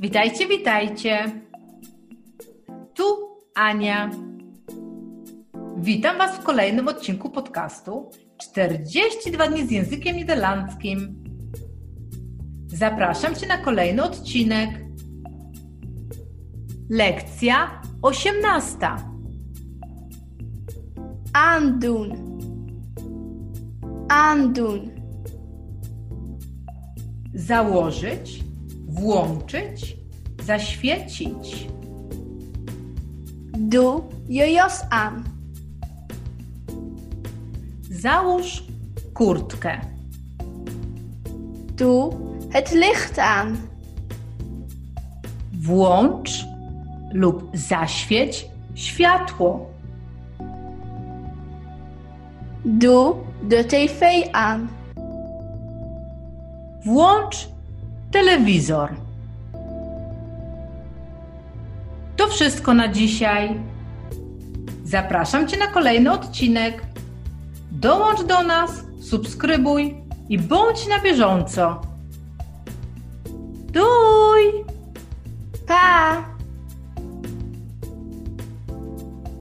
Witajcie, witajcie. Tu Ania. Witam Was w kolejnym odcinku podcastu 42 dni z językiem niderlandzkim. Zapraszam Cię na kolejny odcinek. Lekcja 18. Aandoen. Aandoen. Założyć, włączyć, zaświecić. Doe je jas aan. Załóż kurtkę. Doe het licht aan. Włącz lub zaświeć światło. Doe de tv aan. Włącz telewizor. To wszystko na dzisiaj. Zapraszam Cię na kolejny odcinek. Dołącz do nas, subskrybuj i bądź na bieżąco. Pa!